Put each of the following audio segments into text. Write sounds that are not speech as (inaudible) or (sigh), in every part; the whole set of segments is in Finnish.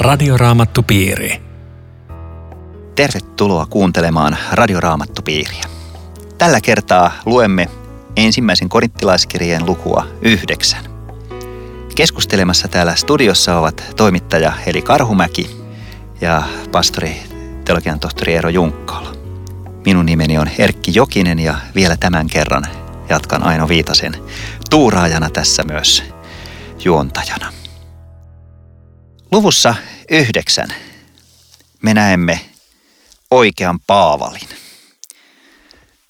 Radioraamattupiiri. Tervetuloa kuuntelemaan Radioraamattupiiriä. Tällä kertaa luemme ensimmäisen korinttilaiskirjeen lukua yhdeksän. Keskustelemassa täällä studiossa ovat toimittaja Heli Karhumäki ja pastori teologian tohtori Eero Junkkaala. Minun nimeni on Erkki Jokinen ja vielä tämän kerran jatkan Aino Viitasen tuuraajana tässä myös juontajana. Luvussa yhdeksän me näemme oikean Paavalin.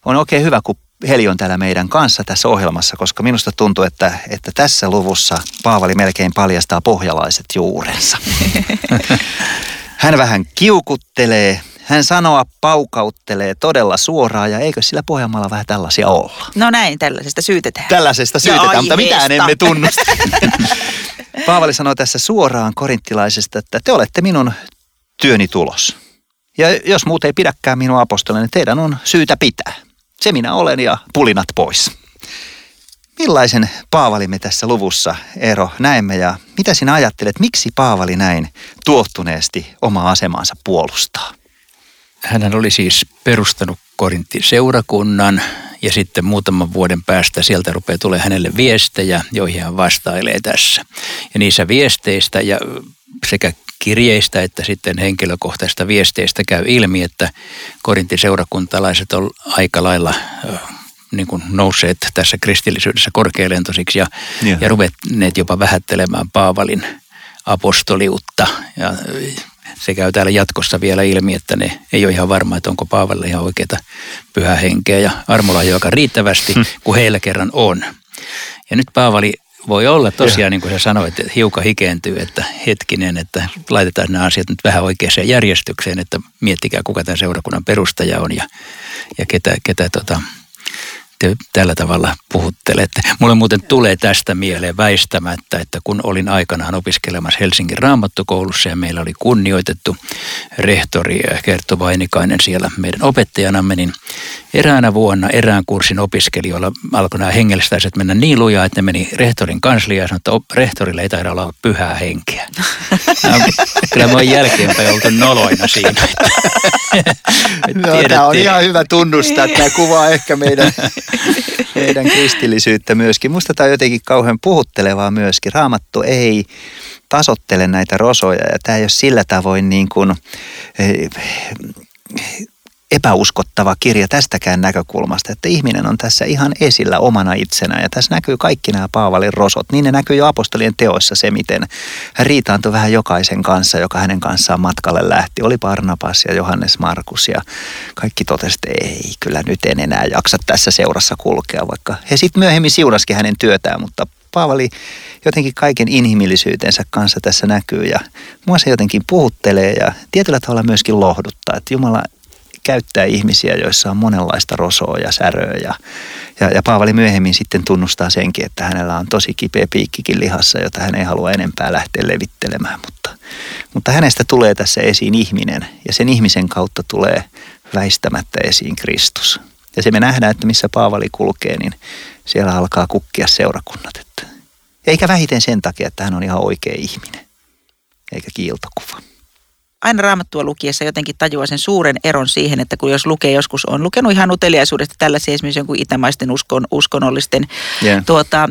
On oikein hyvä, kun Heli on täällä meidän kanssa tässä ohjelmassa, koska minusta tuntuu, että, että tässä luvussa Paavali melkein paljastaa pohjalaiset juurensa. (laughs) Hän vähän kiukuttelee, hän sanoa paukauttelee todella suoraan ja eikö sillä Pohjanmaalla vähän tällaisia olla? No näin, tällaisesta syytetään. Tällaisesta syytetään, mutta mitään emme tunnusta. (laughs) Paavali sanoo tässä suoraan korinttilaisesta, että te olette minun työni tulos. Ja jos muut ei pidäkään minua apostolina, niin teidän on syytä pitää. Se minä olen ja pulinat pois. Millaisen Paavali me tässä luvussa, Eero, näemme ja mitä sinä ajattelet, miksi Paavali näin tuottuneesti omaa asemansa puolustaa? Hän oli siis perustanut Korintin seurakunnan ja sitten muutaman vuoden päästä sieltä rupeaa tulee hänelle viestejä, joihin hän vastailee tässä. Ja niissä viesteistä ja sekä kirjeistä että sitten henkilökohtaisista viesteistä käy ilmi, että Korintin seurakuntalaiset on aika lailla niin kuin nousseet tässä kristillisyydessä korkealentoisiksi ja, ja. ja ruvenneet jopa vähättelemään Paavalin apostoliutta. Ja se käy täällä jatkossa vielä ilmi, että ne ei ole ihan varma, että onko Paavalle ihan oikeita pyhä henkeä ja armolla joka riittävästi, hmm. kun heillä kerran on. Ja nyt Paavali voi olla tosiaan, niin kuin sä sanoit, että hiukan hikeentyy, että hetkinen, että laitetaan nämä asiat nyt vähän oikeaan järjestykseen, että miettikää kuka tämän seurakunnan perustaja on ja, ja ketä, ketä tota, te tällä tavalla puhuttelette. Mulle muuten tulee tästä mieleen väistämättä, että kun olin aikanaan opiskelemassa Helsingin raamattokoulussa ja meillä oli kunnioitettu rehtori Kerttu Vainikainen siellä meidän opettajanamme, niin eräänä vuonna erään kurssin opiskelijoilla alkoi nämä hengellistäiset mennä niin lujaa, että ne meni rehtorin kansliaan ja sanoi, että rehtorille ei taida olla pyhää henkeä. (laughs) Kyllä mä oon jälkeenpäin oltu noloina siinä. no, tämä on ihan hyvä tunnustaa. Tämä kuvaa ehkä meidän (laughs) meidän kristillisyyttä myöskin. Musta tämä on jotenkin kauhean puhuttelevaa myöskin. Raamattu ei tasottele näitä rosoja ja tämä ei ole sillä tavoin niin kuin, eh, epäuskottava kirja tästäkään näkökulmasta, että ihminen on tässä ihan esillä omana itsenään. Ja tässä näkyy kaikki nämä Paavalin rosot. Niin ne näkyy jo apostolien teoissa se, miten hän riitaantui vähän jokaisen kanssa, joka hänen kanssaan matkalle lähti. Oli Barnabas ja Johannes Markus ja kaikki totesivat, että ei, kyllä nyt en enää jaksa tässä seurassa kulkea, vaikka he sitten myöhemmin siunaskin hänen työtään, mutta Paavali jotenkin kaiken inhimillisyytensä kanssa tässä näkyy ja mua se jotenkin puhuttelee ja tietyllä tavalla myöskin lohduttaa, että Jumala käyttää ihmisiä, joissa on monenlaista rosoa ja säröä. Ja, ja, ja Paavali myöhemmin sitten tunnustaa senkin, että hänellä on tosi kipeä piikkikin lihassa, jota hän ei halua enempää lähteä levittelemään. Mutta, mutta hänestä tulee tässä esiin ihminen ja sen ihmisen kautta tulee väistämättä esiin Kristus. Ja se me nähdään, että missä Paavali kulkee, niin siellä alkaa kukkia seurakunnat. Että eikä vähiten sen takia, että hän on ihan oikea ihminen, eikä kiiltokuva aina raamattua lukiessa jotenkin tajuaa sen suuren eron siihen, että kun jos lukee joskus, on lukenut ihan uteliaisuudesta tällaisia esimerkiksi jonkun itämaisten uskon, uskonnollisten, yeah. tuota,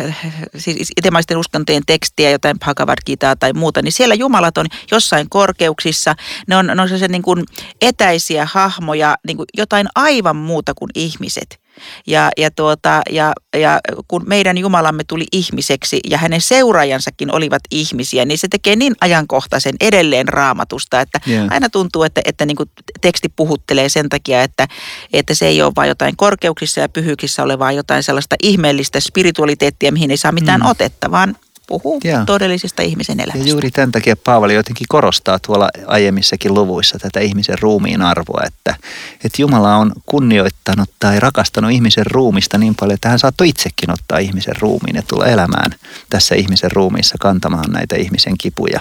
(sniffs) siis itämaisten uskontojen tekstiä, jotain Bhagavad Gitaa tai muuta, niin siellä jumalat on jossain korkeuksissa, ne on, ne on niin kuin etäisiä hahmoja, niin kuin jotain aivan muuta kuin ihmiset. Ja, ja, tuota, ja, ja kun meidän Jumalamme tuli ihmiseksi ja hänen seuraajansakin olivat ihmisiä, niin se tekee niin ajankohtaisen edelleen raamatusta, että yeah. aina tuntuu, että, että niin kuin teksti puhuttelee sen takia, että, että se ei ole vain jotain korkeuksissa ja pyhyyksissä olevaa jotain sellaista ihmeellistä spiritualiteettia, mihin ei saa mitään mm. otetta, vaan puhuu Joo. todellisesta ihmisen elämästä. Ja juuri tämän takia Paavali jotenkin korostaa tuolla aiemmissakin luvuissa tätä ihmisen ruumiin arvoa, että, että Jumala on kunnioittanut tai rakastanut ihmisen ruumista niin paljon, että hän saattoi itsekin ottaa ihmisen ruumiin ja tulla elämään tässä ihmisen ruumiissa kantamaan näitä ihmisen kipuja.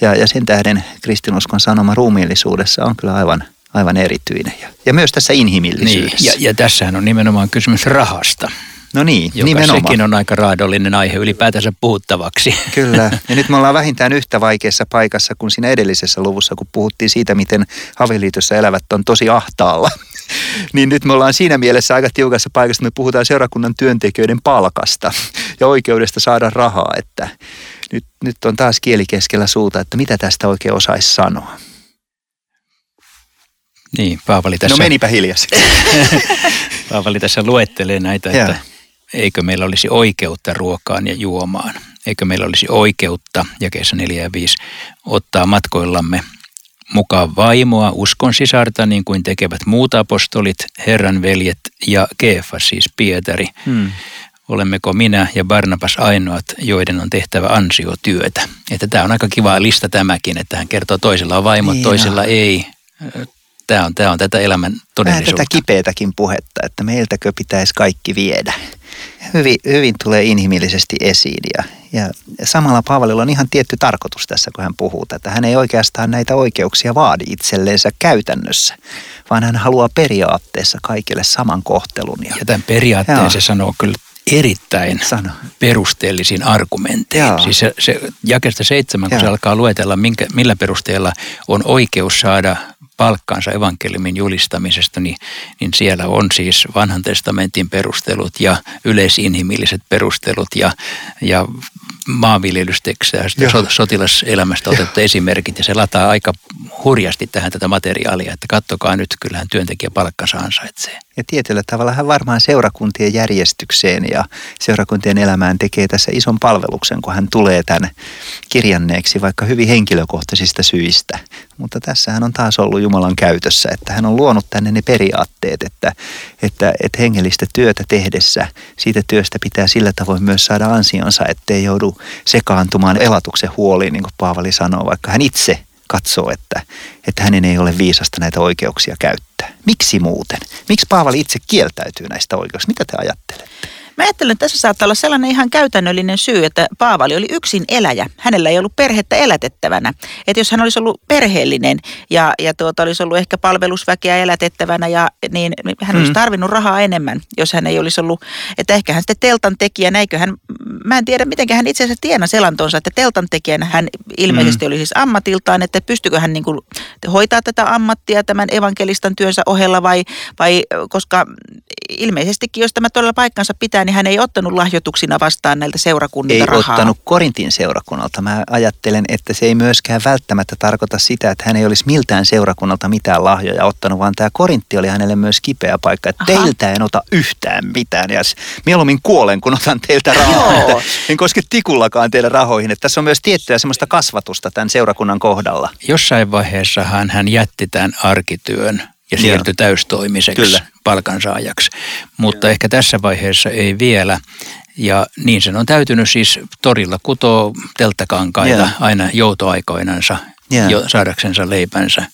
Ja, ja sen tähden kristinuskon sanoma ruumiillisuudessa on kyllä aivan aivan erityinen. Ja, ja myös tässä inhimillisyydessä. Niin, ja, ja tässähän on nimenomaan kysymys rahasta. No niin, joka nimenomaan. sekin on aika raadollinen aihe ylipäätänsä puhuttavaksi. (laughs) Kyllä, ja nyt me ollaan vähintään yhtä vaikeassa paikassa kuin siinä edellisessä luvussa, kun puhuttiin siitä, miten avioliitossa elävät on tosi ahtaalla. (laughs) niin nyt me ollaan siinä mielessä aika tiukassa paikassa, että me puhutaan seurakunnan työntekijöiden palkasta ja oikeudesta saada rahaa, että nyt, nyt on taas kieli keskellä suuta, että mitä tästä oikein osaisi sanoa. Niin, Paavali tässä, No menipä hiljaisesti. (laughs) Paavali tässä luettelee näitä, että eikö meillä olisi oikeutta ruokaan ja juomaan. Eikö meillä olisi oikeutta, jakeessa 4 ja 5, ottaa matkoillamme mukaan vaimoa, uskon sisarta, niin kuin tekevät muut apostolit, Herran veljet ja Keefas, siis Pietari. Hmm. Olemmeko minä ja Barnabas ainoat, joiden on tehtävä ansiotyötä. Että tämä on aika kiva lista tämäkin, että hän kertoo toisella on vaimot, Niin toisella ei. Tämä on, tämä on tätä elämän Vähän todellisuutta. tätä kipeätäkin puhetta, että meiltäkö pitäisi kaikki viedä. Hyvin, hyvin tulee inhimillisesti esiin ja, ja samalla Paavalilla on ihan tietty tarkoitus tässä, kun hän puhuu tätä. Hän ei oikeastaan näitä oikeuksia vaadi itselleensä käytännössä, vaan hän haluaa periaatteessa kaikille saman kohtelun. Ja, Ja tämän periaatteen Joo. se sanoo kyllä erittäin Sano. perusteellisin argumentein. Joo. Siis se, se jakesta seitsemän, kun Joo. se alkaa luetella, minkä, millä perusteella on oikeus saada palkkansa evankeliumin julistamisesta, niin, niin siellä on siis vanhan testamentin perustelut ja yleisinhimilliset perustelut ja, ja maanviljelystekstejä ja Joo. so, sotilaselämästä otettu esimerkit. Ja se lataa aika hurjasti tähän tätä materiaalia, että kattokaa nyt, kyllähän työntekijä palkkansa ansaitsee. Ja tietyllä tavalla hän varmaan seurakuntien järjestykseen ja seurakuntien elämään tekee tässä ison palveluksen, kun hän tulee tämän kirjanneeksi vaikka hyvin henkilökohtaisista syistä. Mutta tässä hän on taas ollut Jumalan käytössä, että hän on luonut tänne ne periaatteet, että, että, että hengellistä työtä tehdessä siitä työstä pitää sillä tavoin myös saada ansionsa, ettei joudu sekaantumaan elatuksen huoliin, niin kuin Paavali sanoo, vaikka hän itse katsoo, että, että hänen ei ole viisasta näitä oikeuksia käyttää. Miksi muuten? Miksi Paavali itse kieltäytyy näistä oikeuksista? Mitä te ajattelette? Mä ajattelen, että tässä saattaa olla sellainen ihan käytännöllinen syy, että Paavali oli yksin eläjä. Hänellä ei ollut perhettä elätettävänä. Että jos hän olisi ollut perheellinen ja, ja tuota, olisi ollut ehkä palvelusväkeä elätettävänä, ja, niin niin hän olisi Mm. tarvinnut rahaa enemmän, jos hän ei olisi ollut. Että ehkä hän sitten teltan tekijänä, eikö hän, mä en tiedä miten hän itse asiassa tienasi elantonsa, että teltan tekijänä hän ilmeisesti oli siis ammatiltaan, että pystykö hän niin kuin hoitaa tätä ammattia tämän evankelistan työnsä ohella vai, vai koska ilmeisestikin, jos tämä todella paikkansa pitää, niin hän ei ottanut lahjoituksina vastaan näiltä seurakunnilta Ei rahaa. ottanut Korintin seurakunnalta. Mä ajattelen, että se ei myöskään välttämättä tarkoita sitä, että hän ei olisi miltään seurakunnalta mitään lahjoja ottanut, vaan tämä Korintti oli hänelle myös kipeä paikka. Että Aha. teiltä en ota yhtään mitään ja mieluummin kuolen, kun otan teiltä (laughs) rahaa. Joo. Että en koske tikullakaan teidän rahoihin. Että tässä on myös tiettyä semmoista kasvatusta tämän seurakunnan kohdalla. Jossain vaiheessahan hän jätti tämän arkityön ja siirtyi täystoimiseksi Kyllä. Palkansaajaksi. Mutta ehkä tässä vaiheessa ei vielä. Ja niin sen on täytynyt siis torilla kutoo telttakankaita Joo. aina joutoaikoinansa Joo. jo saadaksensa leipänsä.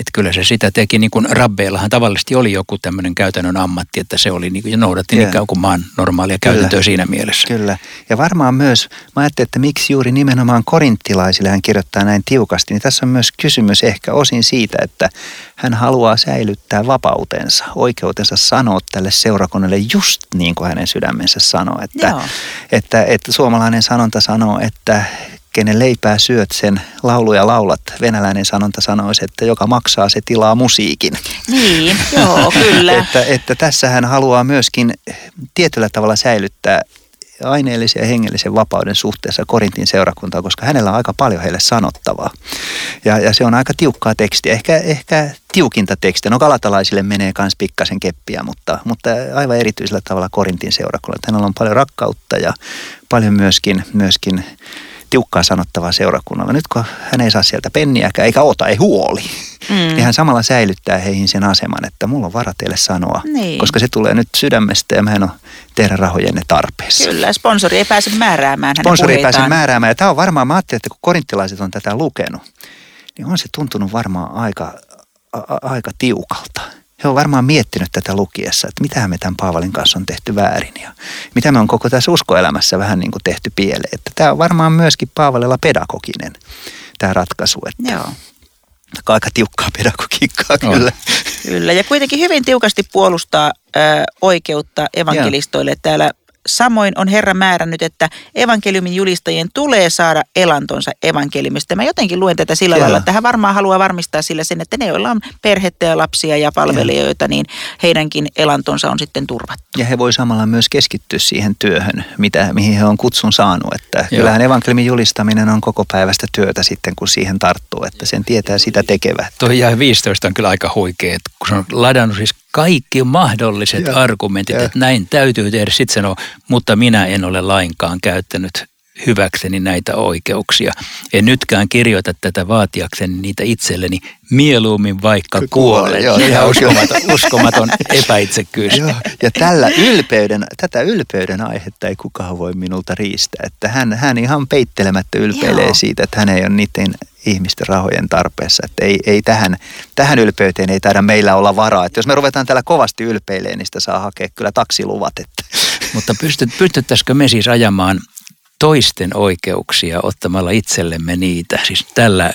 Että kyllä se sitä teki, niin kuin rabbeillahan tavallisesti oli joku tämmöinen käytännön ammatti, että se oli niin kuin, ja noudatti Joo. niin kuin maan normaalia Kyllä. käytäntöä siinä mielessä. Kyllä. Ja varmaan myös, mä ajattelin, että miksi juuri nimenomaan korinttilaisille hän kirjoittaa näin tiukasti, niin tässä on myös kysymys ehkä osin siitä, että hän haluaa säilyttää vapautensa, oikeutensa sanoa tälle seurakunnalle just niin kuin hänen sydämensä sanoo. Että, Joo. että, että suomalainen sanonta sanoo, että kenen leipää syöt, sen lauluja laulat. Venäläinen sanonta sanoisi, että joka maksaa, se tilaa musiikin. Niin, joo, kyllä. (laughs) Että, että tässä hän haluaa myöskin tietyllä tavalla säilyttää aineellisen ja hengellisen vapauden suhteessa Korintin seurakuntaan, koska hänellä on aika paljon heille sanottavaa. Ja, ja se on aika tiukkaa tekstiä, ehkä, ehkä tiukinta tekstiä. No galatalaisille menee myös pikkasen keppiä, mutta, mutta aivan erityisellä tavalla Korintin seurakunnalle. Että Hänellä on paljon rakkautta ja paljon myöskin, myöskin tiukkaa sanottavaa seurakunnalla. Nyt kun hän ei saa sieltä penniäkään, eikä ota, ei huoli, mm. niin hän samalla säilyttää heihin sen aseman, että mulla on vara teille sanoa, Niin. koska se tulee nyt sydämestä ja mä en ole teidän rahojenne tarpeessa. Kyllä, sponsori ei pääse määräämään Sponsori ei pääse määräämään. Ja tämä on varmaan, mä ajattelin, että kun korinttilaiset on tätä lukenut, niin on se tuntunut varmaan aika, a, a, aika tiukalta. He on varmaan miettinyt tätä lukiessa, että mitä me tämän Paavalin kanssa on tehty väärin ja mitä me on koko tässä uskoelämässä vähän niin kuin tehty pieleen. Että tämä on varmaan myöskin Paavalilla pedagoginen tämä ratkaisu, että Joo. aika tiukkaa pedagogiikkaa kyllä. On. Kyllä, ja kuitenkin hyvin tiukasti puolustaa ö, oikeutta evankelistoille. Joo. Täällä Samoin on Herra määrännyt, että evankeliumin julistajien tulee saada elantonsa evankeliumista. Mä jotenkin luen tätä sillä lailla, että hän varmaan haluaa varmistaa sillä sen, että ne, joilla on perhettä ja lapsia ja palvelijoita, niin heidänkin elantonsa on sitten turvattu. Ja he voi samalla myös keskittyä siihen työhön, mitä, mihin he on kutsun saanut. Että Joo. kyllähän evankeliumin julistaminen on koko päivästä työtä sitten, kun siihen tarttuu, että sen tietää sitä tekevät. Tuo 15 on kyllä aika huikea, kun se on ladannut siis kaikki mahdolliset ja, argumentit, ja. että näin täytyy tehdä. Sitten sanoo, mutta minä en ole lainkaan käyttänyt hyväkseni näitä oikeuksia. En nytkään kirjoita tätä vaatiakseni niitä itselleni, mieluummin vaikka kuolen. Joo, ihan uskomaton, uskomaton epäitsekkyys. Joo, ja tällä ylpeyden, tätä ylpeyden aihetta ei kukaan voi minulta riistää. Että hän, hän ihan peittelemättä ylpeilee Joo. siitä, että hän ei ole niiden ihmisten rahojen tarpeessa. Että ei, ei tähän, tähän ylpeyteen ei taida meillä olla varaa. Että jos me ruvetaan täällä kovasti ylpeilemään, niin sitä saa hakea kyllä taksiluvat. Että. Mutta pystyt, pystyttäisikö me siis ajamaan toisten oikeuksia ottamalla itsellemme niitä, siis tällä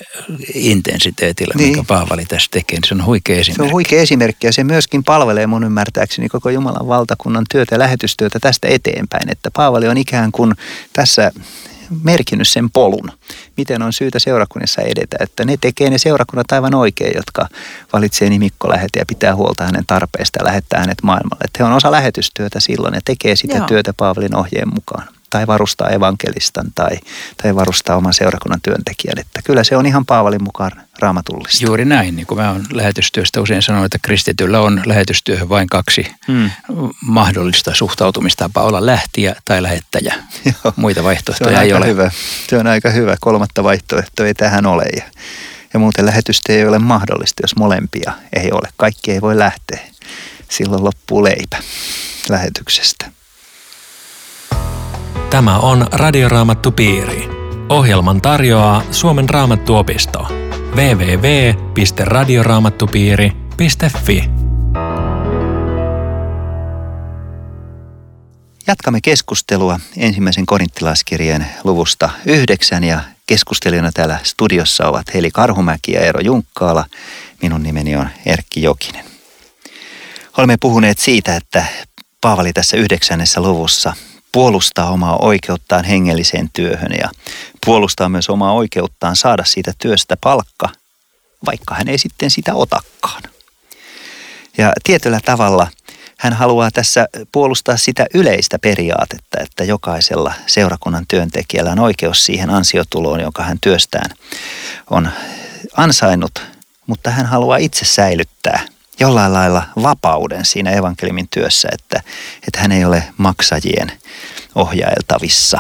intensiteetillä, niin. mikä Paavali tässä tekee, niin se on huikea esimerkki. Se on huikea esimerkki ja se myöskin palvelee mun ymmärtääkseni koko Jumalan valtakunnan työtä ja lähetystyötä tästä eteenpäin, että Paavali on ikään kuin tässä merkinnyt sen polun, miten on syytä seurakunnissa edetä. Että ne tekee ne seurakunnat aivan oikein, jotka valitsee nimikko lähetä ja pitää huolta hänen tarpeesta ja lähettää hänet maailmalle. Että he on osa lähetystyötä silloin ja tekee sitä Joo. työtä Paavalin ohjeen mukaan tai varustaa evankelistan tai, tai varustaa oman seurakunnan työntekijän. Että kyllä se on ihan Paavalin mukaan raamatullista. Juuri näin, niin kuin mä olen lähetystyöstä usein sanonut, että kristityllä on lähetystyöhön vain kaksi hmm. mahdollista suhtautumistapaa, olla lähtiä tai lähettäjä. (laughs) Joo. Muita vaihtoehtoja ei ole. Hyvä. Se on aika hyvä. Kolmatta vaihtoehtoa ei tähän ole. Ja, ja muuten lähetystä ei ole mahdollista, jos molempia ei ole. Kaikki ei voi lähteä. Silloin loppuu leipä lähetyksestä. Tämä on Radioraamattu Piiri. Ohjelman tarjoaa Suomen raamattuopisto. www.radioraamattupiiri.fi Jatkamme keskustelua ensimmäisen korinttilaiskirjeen luvusta yhdeksän ja keskustelijana täällä studiossa ovat Heli Karhumäki ja Eero Junkkaala. Minun nimeni on Erkki Jokinen. Olemme puhuneet siitä, että Paavali tässä yhdeksännessä luvussa puolustaa omaa oikeuttaan hengelliseen työhön ja puolustaa myös omaa oikeuttaan saada siitä työstä palkka, vaikka hän ei sitten sitä otakaan. Ja tietyllä tavalla hän haluaa tässä puolustaa sitä yleistä periaatetta, että jokaisella seurakunnan työntekijällä on oikeus siihen ansiotuloon, jonka hän työstään on ansainnut, mutta hän haluaa itse säilyttää jollain lailla vapauden siinä evankeliumin työssä, että, että hän ei ole maksajien ohjailtavissa.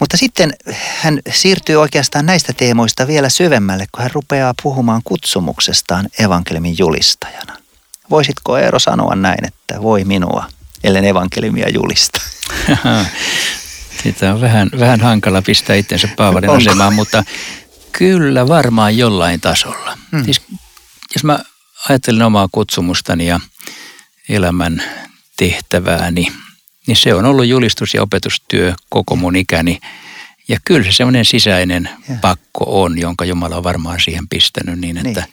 Mutta sitten hän siirtyy oikeastaan näistä teemoista vielä syvemmälle, kun hän rupeaa puhumaan kutsumuksestaan evankeliumin julistajana. Voisitko Eero sanoa näin, että voi minua, ellen evankeliumia julista? (laughs) Sitä on vähän, vähän hankala pistää itsensä Paavalin asemaan, mutta kyllä varmaan jollain tasolla. Hmm. Siis, jos mä ajattelen omaa kutsumustani ja elämän tehtävääni, niin se on ollut julistus- ja opetustyö koko mun ikäni. Ja kyllä se semmoinen sisäinen ja. pakko on, jonka Jumala on varmaan siihen pistänyt niin, että niin.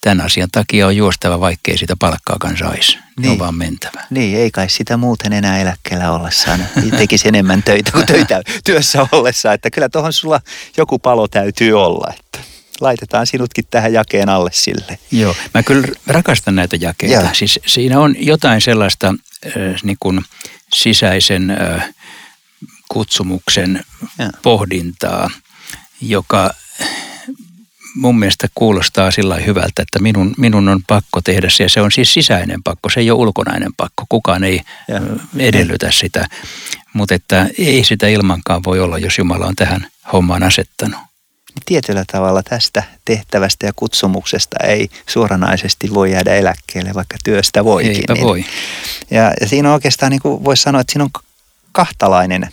tämän asian takia on juostava, vaikkei sitä palkkaakaan saisi. Niin. on vaan mentävä. Niin, ei kai sitä muuten enää eläkkeellä ollessaan. Tekisi enemmän töitä kuin (laughs) töitä työssä ollessa. Että kyllä tuohon sulla joku palo täytyy olla. Että laitetaan sinutkin tähän jakeen alle sille. Joo, mä kyllä rakastan näitä jakeita. Joo. Siis siinä on jotain sellaista äh, niin kuin sisäisen äh, kutsumuksen ja. pohdintaa, joka mun mielestä kuulostaa sillä hyvältä, että minun, minun on pakko tehdä se. Ja se on siis sisäinen pakko, se ei ole ulkonainen pakko. Kukaan ei ja. edellytä sitä. Mutta että ei sitä ilmankaan voi olla, jos Jumala on tähän hommaan asettanut niin tietyllä tavalla tästä tehtävästä ja kutsumuksesta ei suoranaisesti voi jäädä eläkkeelle, vaikka työstä voikin. Eipä niin. voi. Ja, ja siinä on oikeastaan, niin kuin voisi sanoa, että siinä on kahtalainen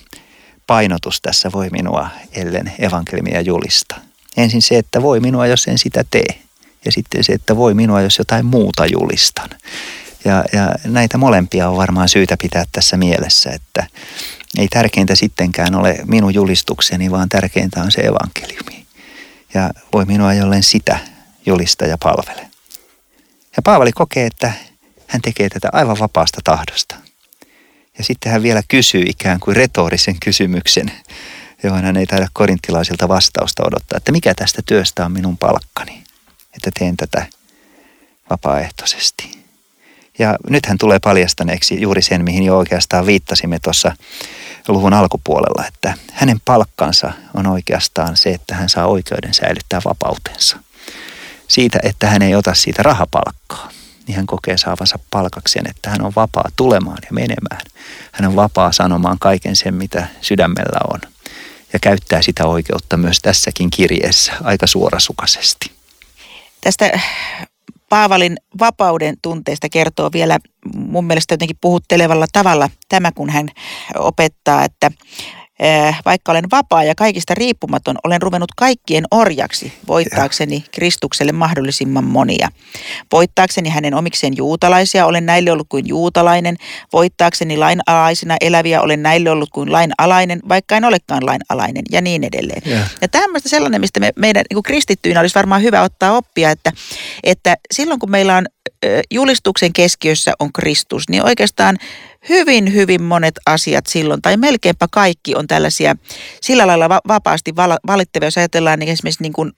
painotus tässä voi minua, ellen evankelmia julista. Ensin se, että voi minua, jos en sitä tee. Ja sitten se, että voi minua, jos jotain muuta julistan. Ja, ja näitä molempia on varmaan syytä pitää tässä mielessä, että ei tärkeintä sittenkään ole minun julistukseni, vaan tärkeintä on se evankeliumi. Ja voi minua jolleen sitä julista ja palvele. Ja Paavali kokee, että hän tekee tätä aivan vapaasta tahdosta. Ja sitten hän vielä kysyy ikään kuin retorisen kysymyksen, johon hän ei taida korintilaisilta vastausta odottaa, että mikä tästä työstä on minun palkkani, että teen tätä vapaaehtoisesti. Ja nyt hän tulee paljastaneeksi juuri sen, mihin jo oikeastaan viittasimme tuossa luvun alkupuolella, että hänen palkkansa on oikeastaan se, että hän saa oikeuden säilyttää vapautensa. Siitä, että hän ei ota siitä rahapalkkaa, niin hän kokee saavansa palkakseen, että hän on vapaa tulemaan ja menemään. Hän on vapaa sanomaan kaiken sen, mitä sydämellä on. Ja käyttää sitä oikeutta myös tässäkin kirjeessä aika suorasukaisesti. Tästä Paavalin vapauden tunteesta kertoo vielä mun mielestä jotenkin puhuttelevalla tavalla tämä, kun hän opettaa, että vaikka olen vapaa ja kaikista riippumaton, olen ruvennut kaikkien orjaksi voittaakseni Kristukselle mahdollisimman monia. Voittaakseni hänen omikseen juutalaisia, olen näille ollut kuin juutalainen. Voittaakseni lainalaisina eläviä, olen näille ollut kuin lainalainen, vaikka en olekaan lainalainen ja niin edelleen. Yeah. Ja tämmöistä sellainen, mistä me, meidän niin kuin kristittyinä olisi varmaan hyvä ottaa oppia, että, että silloin kun meillä on julistuksen keskiössä on Kristus, niin oikeastaan hyvin, hyvin monet asiat silloin, tai melkeinpä kaikki on tällaisia sillä lailla va- vapaasti val- valittavia, jos ajatellaan niin esimerkiksi niin kuin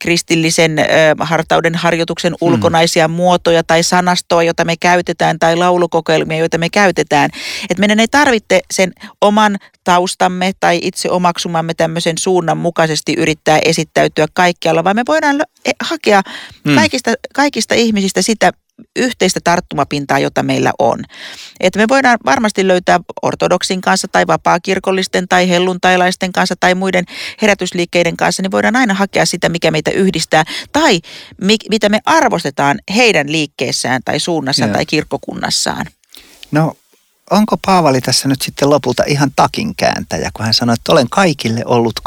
kristillisen ö, hartauden harjoituksen mm. ulkonaisia mm. muotoja tai sanastoa, jota me käytetään, tai laulukokeilmia, joita me käytetään. Että meidän ei tarvitse sen oman taustamme tai itse omaksumamme tämmöisen suunnan mukaisesti yrittää esittäytyä kaikkialla, vaan me voidaan e, hakea mm. kaikista, kaikista ihmisistä sitä, yhteistä tarttumapintaa, jota meillä on. Että me voidaan varmasti löytää ortodoksin kanssa tai vapaakirkollisten tai helluntailaisten kanssa tai muiden herätysliikkeiden kanssa, niin voidaan aina hakea sitä, mikä meitä yhdistää tai mi- mitä me arvostetaan heidän liikkeessään tai suunnassaan yeah. tai kirkkokunnassaan. No onko Paavali tässä nyt sitten lopulta ihan takin kääntäjä, kun hän sanoi, että olen kaikille ollut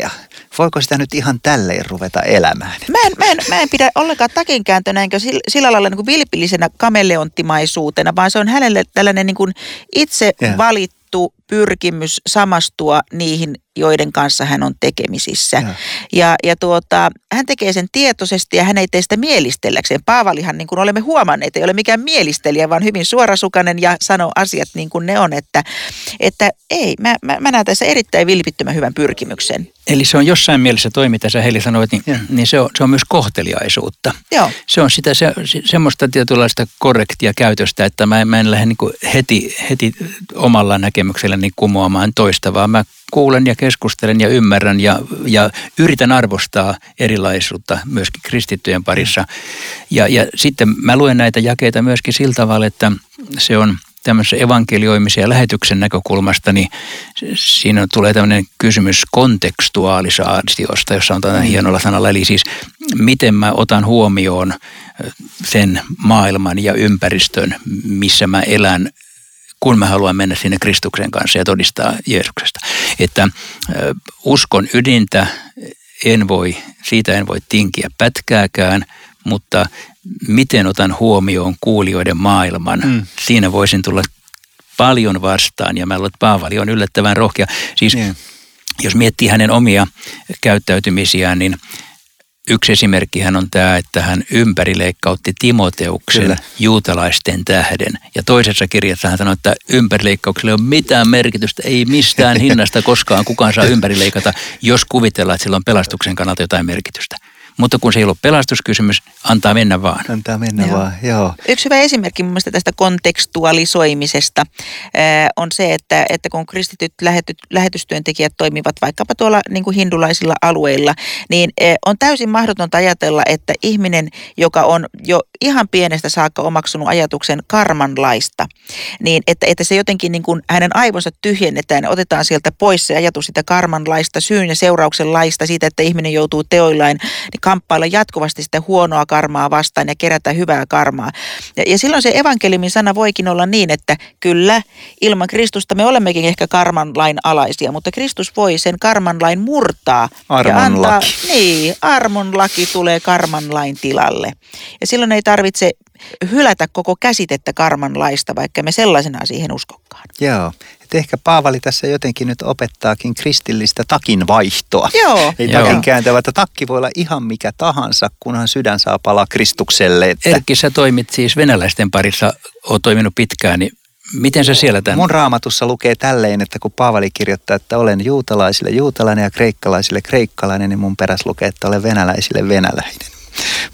kaikkea? Voiko sitä nyt ihan tälleen ruveta elämään? Mä en, mä en, mä en pidä ollenkaan takin kääntönä enkä sillä, sillä lailla niin kuin vilpillisenä kameleonttimaisuutena, vaan se on hänelle tällainen niin kuin itse yeah. valittu pyrkimys samastua niihin joiden kanssa hän on tekemisissä. Ja, ja, ja tuota, hän tekee sen tietoisesti ja hän ei tee sitä mielistelläkseen. Paavalihan, niin kuin olemme huomanneet, ei ole mikään mielistelijä, vaan hyvin suorasukainen ja sanoo asiat niin kuin ne on. Että, että ei, mä, mä, mä näen tässä erittäin vilpittömän hyvän pyrkimyksen. Eli se on jossain mielessä toi, mitä sä Heli sanoit, niin, niin se, on, se on myös kohteliaisuutta. Joo. Se on sitä se, semmoista tietynlaista korrektia käytöstä, että mä, mä en lähde niin heti, heti omalla näkemyksellä niin kumoamaan toista, vaan mä kuulen ja keskustelen ja ymmärrän ja, ja yritän arvostaa erilaisuutta myöskin kristittyjen parissa. Ja, ja sitten mä luen näitä jakeita myöskin sillä tavalla, että se on tämmöisen evankelioimisen ja lähetyksen näkökulmasta, niin siinä tulee tämmöinen kysymys kontekstuaalisaatiosta, jossa on mm. hienolla sanalla, eli siis miten mä otan huomioon sen maailman ja ympäristön, missä mä elän kun mä haluan mennä sinne Kristuksen kanssa ja todistaa Jeesuksesta. Että uskon ydintä en voi, siitä en voi tinkiä pätkääkään, mutta miten otan huomioon kuulijoiden maailman, mm. siinä voisin tulla paljon vastaan ja mä luulen, että Paavali on yllättävän rohkea. Siis yeah. jos miettii hänen omia käyttäytymisiään, niin Yksi esimerkkihän on tämä, että hän ympärileikkautti Timoteuksen Kyllä. juutalaisten tähden. Ja toisessa kirjassa hän sanoi, että ympärileikkaukselle ei ole mitään merkitystä, ei mistään hinnasta koskaan kukaan saa ympärileikata, jos kuvitellaan, että sillä on pelastuksen kannalta jotain merkitystä. Mutta kun se ei ollut pelastuskysymys, antaa mennä vaan. Antaa mennä joo. vaan, joo. Yksi hyvä esimerkki mun mielestä tästä kontekstualisoimisesta äh, on se, että, että kun kristityt lähetyt, lähetystyöntekijät toimivat vaikkapa tuolla niin kuin hindulaisilla alueilla, niin äh, on täysin mahdotonta ajatella, että ihminen, joka on jo ihan pienestä saakka omaksunut ajatuksen karmanlaista, niin että, että se jotenkin niin kuin hänen aivonsa tyhjennetään ja otetaan sieltä pois se ajatus sitä karmanlaista, syyn ja seurauksen laista, siitä, että ihminen joutuu teoillain niin kamppailla jatkuvasti sitä huonoa karmaa vastaan ja kerätä hyvää karmaa. Ja, ja silloin se evankeliumin sana voikin olla niin, että kyllä, ilman Kristusta me olemmekin ehkä karmanlain alaisia, mutta Kristus voi sen karmanlain murtaa. Armon ja antaa, laki. Niin, armon laki tulee karmanlain tilalle. Ja silloin ei tarvitse hylätä koko käsitettä karmanlaista, vaikka me sellaisena siihen uskokkaan. Joo, että ehkä Paavali tässä jotenkin nyt opettaakin kristillistä takin vaihtoa. Joo. Ei takin kääntävä, että takki voi olla ihan mikä tahansa, kunhan sydän saa palaa Kristukselle. Että... Erkki, sä toimit siis venäläisten parissa, oot toiminut pitkään, niin Miten se siellä tämän? Mun raamatussa lukee tälleen, että kun Paavali kirjoittaa, että olen juutalaisille juutalainen ja kreikkalaisille kreikkalainen, niin mun peräs lukee, että olen venäläisille venäläinen.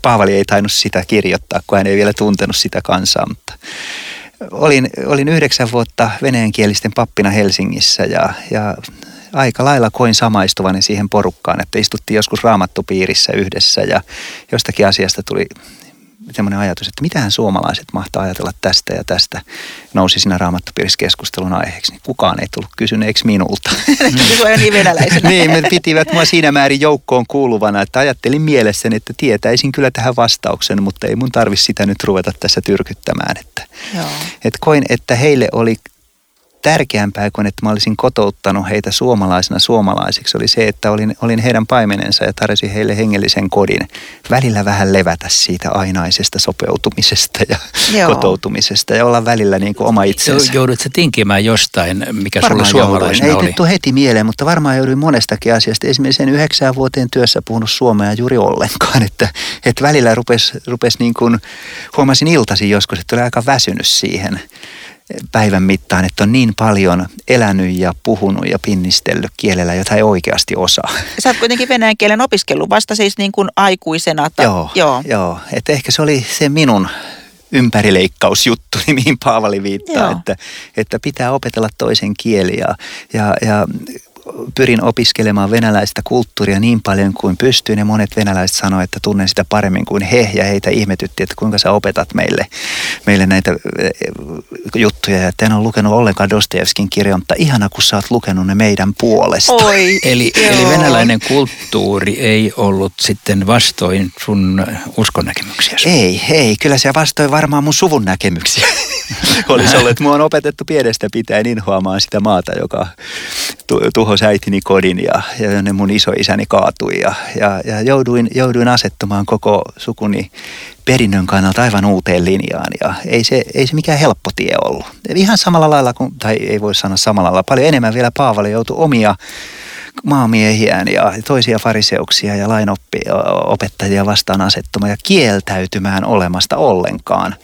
Paavali ei tainnut sitä kirjoittaa, kun hän ei vielä tuntenut sitä kansaa, mutta olin, olin yhdeksän vuotta venäjänkielisten pappina Helsingissä ja, ja aika lailla koin samaistuvani siihen porukkaan, että istuttiin joskus raamattupiirissä yhdessä ja jostakin asiasta tuli semmoinen ajatus, että mitähän suomalaiset mahtaa ajatella tästä ja tästä nousi siinä raamattopiirissä keskustelun aiheeksi. Niin kukaan ei tullut kysyneeksi minulta. (laughs) Se niin venäläisenä. (laughs) niin, me pitivät mua siinä määrin joukkoon kuuluvana, että ajattelin mielessäni, että tietäisin kyllä tähän vastauksen, mutta ei mun tarvi sitä nyt ruveta tässä tyrkyttämään. Että, Joo. että koin, että heille oli tärkeämpää kuin, että mä olisin kotouttanut heitä suomalaisena suomalaisiksi, oli se, että olin, olin heidän paimenensa ja tarjosin heille hengellisen kodin. Välillä vähän levätä siitä ainaisesta sopeutumisesta ja Joo. kotoutumisesta ja olla välillä niin kuin oma itsensä. Joudutko tinkimään jostain, mikä varmaan sulle suomalaisena Ei oli? Ei heti mieleen, mutta varmaan jouduin monestakin asiasta. Esimerkiksi sen yhdeksän vuoteen työssä puhunut suomea juuri ollenkaan, että, että välillä rupesi, rupesi niin kuin, huomasin iltaisin joskus, että oli aika väsynyt siihen päivän mittaan, että on niin paljon elänyt ja puhunut ja pinnistellyt kielellä, jota ei oikeasti osaa. Sä oot kuitenkin venäjän kielen opiskellut vasta siis niin kuin aikuisena. Ta- joo, joo. joo. että ehkä se oli se minun ympärileikkausjuttu, mihin Paavali viittaa, että, että pitää opetella toisen kieli ja, ja, ja pyrin opiskelemaan venäläistä kulttuuria niin paljon kuin pystyin ja monet venäläiset sanoivat, että tunnen sitä paremmin kuin he ja heitä ihmetytti, että kuinka sä opetat meille, meille näitä eh, juttuja. Ja en ole lukenut ollenkaan Dostojevskin kirjoja, mutta ihana kun sä oot lukenut ne meidän puolesta. Oi, (laughs) eli, eli venäläinen kulttuuri ei ollut sitten vastoin sun uskonnäkemyksiä? Ei, ei. Kyllä se vastoin varmaan mun suvun näkemyksiä. (laughs) Olisi ollut, että mua on opetettu pienestä pitäen inhoamaan sitä maata, joka tuhosi äitini kodin ja, ja jonne mun isoisäni kaatui. Ja, ja, ja jouduin, jouduin asettumaan koko sukuni perinnön kannalta aivan uuteen linjaan ja ei se, ei se mikään helppo tie ollut. Ihan samalla lailla kuin, tai ei voi sanoa samalla lailla, paljon enemmän vielä Paavali joutui omia maamiehiään ja toisia fariseuksia ja lainopettajia vastaan asettumaan ja kieltäytymään olemasta ollenkaan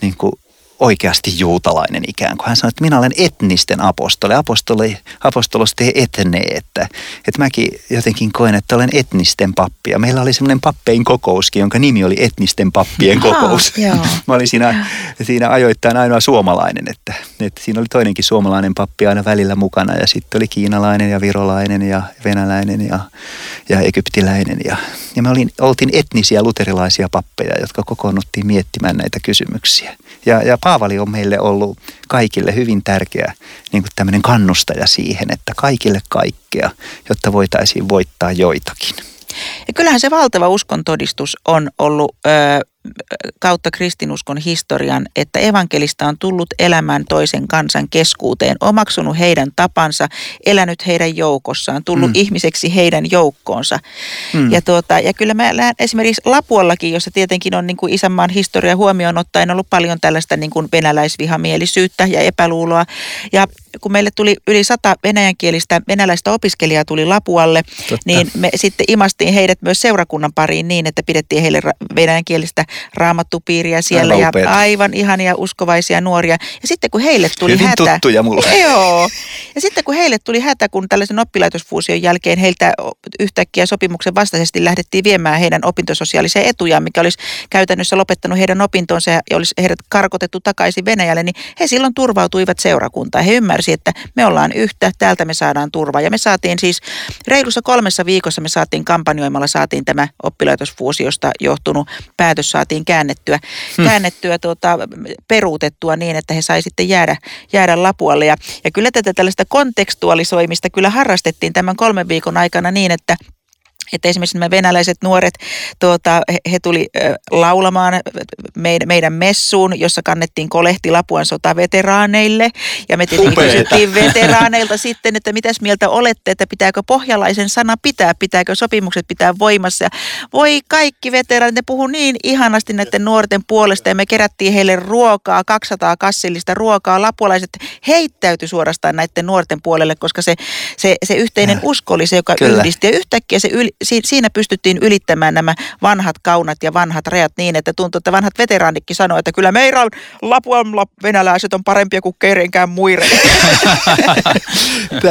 niin kuin oikeasti juutalainen ikään kuin. Hän sanoi, että minä olen etnisten apostoli. Apostoli, apostolos te etne, että, että mäkin jotenkin koen, että olen etnisten pappia. Meillä oli semmoinen pappein kokouskin, jonka nimi oli etnisten pappien kokous. (laughs) (laughs) Mä olin siinä, siinä ajoittain ainoa suomalainen, että, että siinä oli toinenkin suomalainen pappi aina välillä mukana ja sitten oli kiinalainen ja virolainen ja venäläinen ja, ja egyptiläinen. Ja, ja me olin, oltiin etnisiä luterilaisia pappeja, jotka kokoonnuttiin miettimään näitä kysymyksiä. Ja, ja Paavali on meille ollut kaikille hyvin tärkeä niin kuin tämmöinen kannustaja siihen, että kaikille kaikkea, jotta voitaisiin voittaa joitakin. Ja kyllähän se valtava uskon todistus on ollut ö, kautta kristinuskon historian, että evankelista on tullut elämään toisen kansan keskuuteen, omaksunut heidän tapansa, elänyt heidän joukossaan, tullut mm. ihmiseksi heidän joukkoonsa. Mm. Ja, tuota, ja kyllä mä lähden esimerkiksi Lapuallakin, jossa tietenkin on niin kuin isänmaan historia huomioon ottaen ollut paljon tällaista niin kuin venäläisvihamielisyyttä ja epäluuloa. Ja kun meille tuli yli sata venäjänkielistä venäläistä opiskelijaa tuli Lapualle, Totta. niin me sitten imastiin heidät myös seurakunnan pariin niin, että pidettiin heille venäjänkielistä raamattupiiriä siellä aivan ja aivan ihania uskovaisia nuoria. Ja sitten kun heille tuli Hyvin hätä. tuttuja mulle. (laughs) Joo. Ja sitten kun heille tuli hätä, kun tällaisen oppilaitosfuusion jälkeen heiltä yhtäkkiä sopimuksen vastaisesti lähdettiin viemään heidän opintososiaalisia etujaan, mikä olisi käytännössä lopettanut heidän opintonsa ja olisi heidät karkotettu takaisin Venäjälle, niin he silloin turvautuivat seurakuntaan. He ymmärsivät, että me ollaan yhtä, täältä me saadaan turvaa. Ja me saatiin siis reilussa kolmessa viikossa me saatiin kampanjoimalla saatiin tämä oppilaitosfuusiosta johtunut päätös saatiin käännettyä, hmm. käännettyä tuota, peruutettua niin, että he sai sitten jäädä, jäädä Lapualle. Ja, ja kyllä tätä tällaista kontekstualisoimista kyllä harrastettiin tämän kolmen viikon aikana niin, että että esimerkiksi nämä venäläiset nuoret, tuota, he, he tuli laulamaan meidän, meidän messuun, jossa kannettiin kolehti Lapuan sotaveteraaneille. Ja me tietenkin kysyttiin veteraaneilta sitten, että mitäs mieltä olette, että pitääkö pohjalaisen sana pitää, pitääkö sopimukset pitää voimassa. Ja voi kaikki veteraanit, ne puhuu niin ihanasti näiden nuorten puolesta ja me kerättiin heille ruokaa, 200 kassillista ruokaa. Lapualaiset heittäytyi suorastaan näiden nuorten puolelle, koska se, se, se yhteinen usko oli se, joka Kyllä. yhdisti. Ja yhtäkkiä se siinä pystyttiin ylittämään nämä vanhat kaunat ja vanhat rajat niin, että tuntuu, että vanhat veteraanitkin sanoo, että kyllä meillä on Lapuamla venäläiset on parempia kuin kerenkään muire.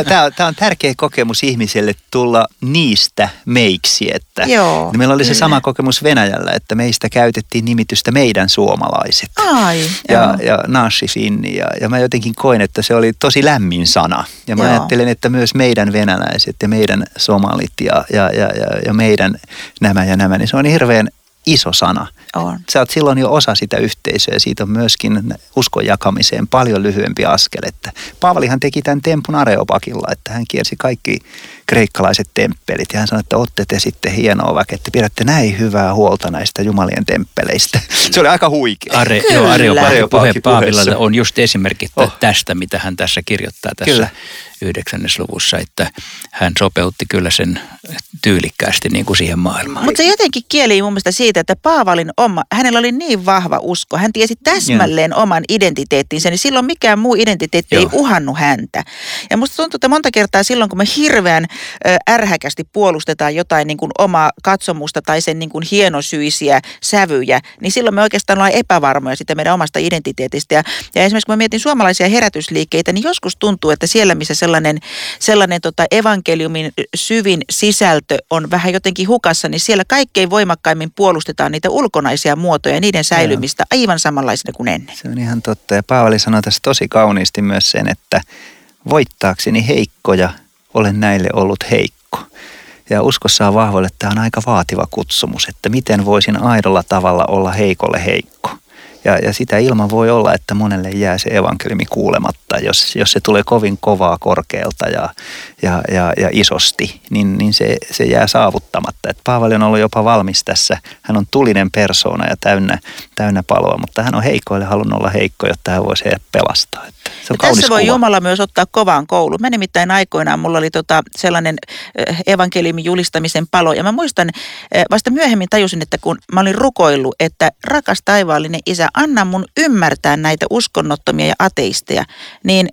Tämä on, tämä on tärkeä kokemus ihmiselle tulla niistä meiksi, että Joo, meillä oli se sama kokemus Venäjällä, että meistä käytettiin nimitystä meidän suomalaiset. Ai, ja, ja Nashi Finni ja, ja mä jotenkin koin, että se oli tosi lämmin sana. Ja mä Joo. ajattelen, että myös meidän venäläiset ja meidän somalit ja, ja, ja, ja, ja meidän nämä ja nämä, niin se on hirveän iso sana. On. Sä oot silloin jo osa sitä yhteisöä ja siitä on myöskin uskon jakamiseen paljon lyhyempi askel. Että Paavalihan teki tämän tempun Areopakilla, että hän kiersi kaikki kreikkalaiset temppelit ja hän sanoi, että olette te sitten hienoa vaikka, että pidätte näin hyvää huolta näistä jumalien temppeleistä. (laughs) Se oli aika huikea. Are, joo, Areopakki puhe Paavilalle on just esimerkki oh. tästä, mitä hän tässä kirjoittaa tässä Kyllä. Yhdeksännessä luvussa, että hän sopeutti kyllä sen tyylikkäästi niin kuin siihen maailmaan. Mutta se jotenkin kieli mun mielestä siitä, että Paavalin oma, hänellä oli niin vahva usko. Hän tiesi täsmälleen yeah. oman identiteettinsä, niin silloin mikään muu identiteetti Joo. ei uhannut häntä. Ja musta tuntuu, että monta kertaa silloin, kun me hirveän ärhäkästi puolustetaan jotain niin kuin omaa katsomusta tai sen niin kuin hienosyisiä sävyjä, niin silloin me oikeastaan ollaan epävarmoja sitä meidän omasta identiteetistä. Ja, ja esimerkiksi kun mä mietin suomalaisia herätysliikkeitä, niin joskus tuntuu, että siellä, missä sellainen, sellainen tota evankeliumin syvin sisältö on vähän jotenkin hukassa, niin siellä kaikkein voimakkaimmin puolustetaan niitä ulkonaisia muotoja ja niiden säilymistä aivan samanlaisena kuin ennen. Se on ihan totta. Ja Paavali sanoi tässä tosi kauniisti myös sen, että voittaakseni heikkoja olen näille ollut heikko. Ja uskossa on vahvoille, että tämä on aika vaativa kutsumus, että miten voisin aidolla tavalla olla heikolle heikko. Ja, ja sitä ilman voi olla, että monelle jää se evankeliumi kuulematta. Jos, jos se tulee kovin kovaa korkealta ja, ja, ja, ja isosti, niin, niin se, se jää saavuttamatta. Et Paavali on ollut jopa valmis tässä. Hän on tulinen persoona ja täynnä, täynnä paloa, mutta hän on heikoille halunnut olla heikko, jotta hän voisi heidät pelastaa. Että se on ja tässä voi kuva. Jumala myös ottaa kovaan kouluun. Mä nimittäin aikoinaan, mulla oli tota sellainen eh, evankeliumin julistamisen palo. Ja mä muistan, eh, vasta myöhemmin tajusin, että kun mä olin rukoillut, että rakas taivaallinen isä, anna mun ymmärtää näitä uskonnottomia ja ateisteja, niin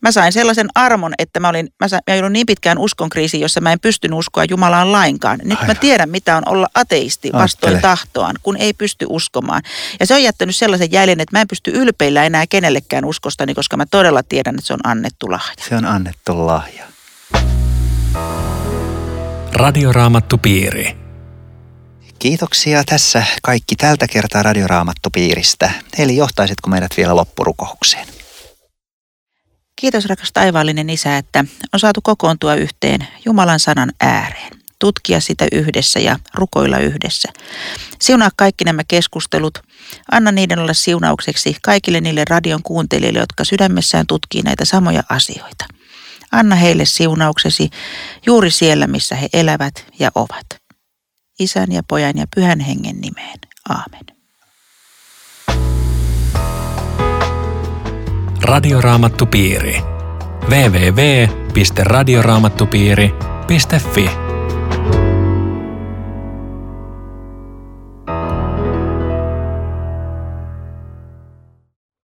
mä sain sellaisen armon, että mä olin, mä, sain, mä olin niin pitkään uskonkriisiin, jossa mä en pystynyt uskoa Jumalaan lainkaan. Nyt Aivan. mä tiedän, mitä on olla ateisti vastoin Aattele. tahtoaan, kun ei pysty uskomaan. Ja se on jättänyt sellaisen jäljen, että mä en pysty ylpeillä enää kenellekään uskostani, koska mä todella tiedän, että se on annettu lahja. Se on annettu lahja. Radioraamattu piiri. Kiitoksia tässä kaikki tältä kertaa Radioraamattupiiristä. Eli johtaisitko meidät vielä loppurukoukseen? Kiitos rakas taivaallinen Isä, että on saatu kokoontua yhteen Jumalan sanan ääreen. Tutkia sitä yhdessä ja rukoilla yhdessä. Siunaa kaikki nämä keskustelut. Anna niiden olla siunaukseksi kaikille niille radion kuuntelijoille, jotka sydämessään tutkii näitä samoja asioita. Anna heille siunauksesi juuri siellä, missä he elävät ja ovat. Isän ja pojan ja pyhän hengen nimeen. Aamen. Radioraamattupiiri. www.radioraamattupiiri.fi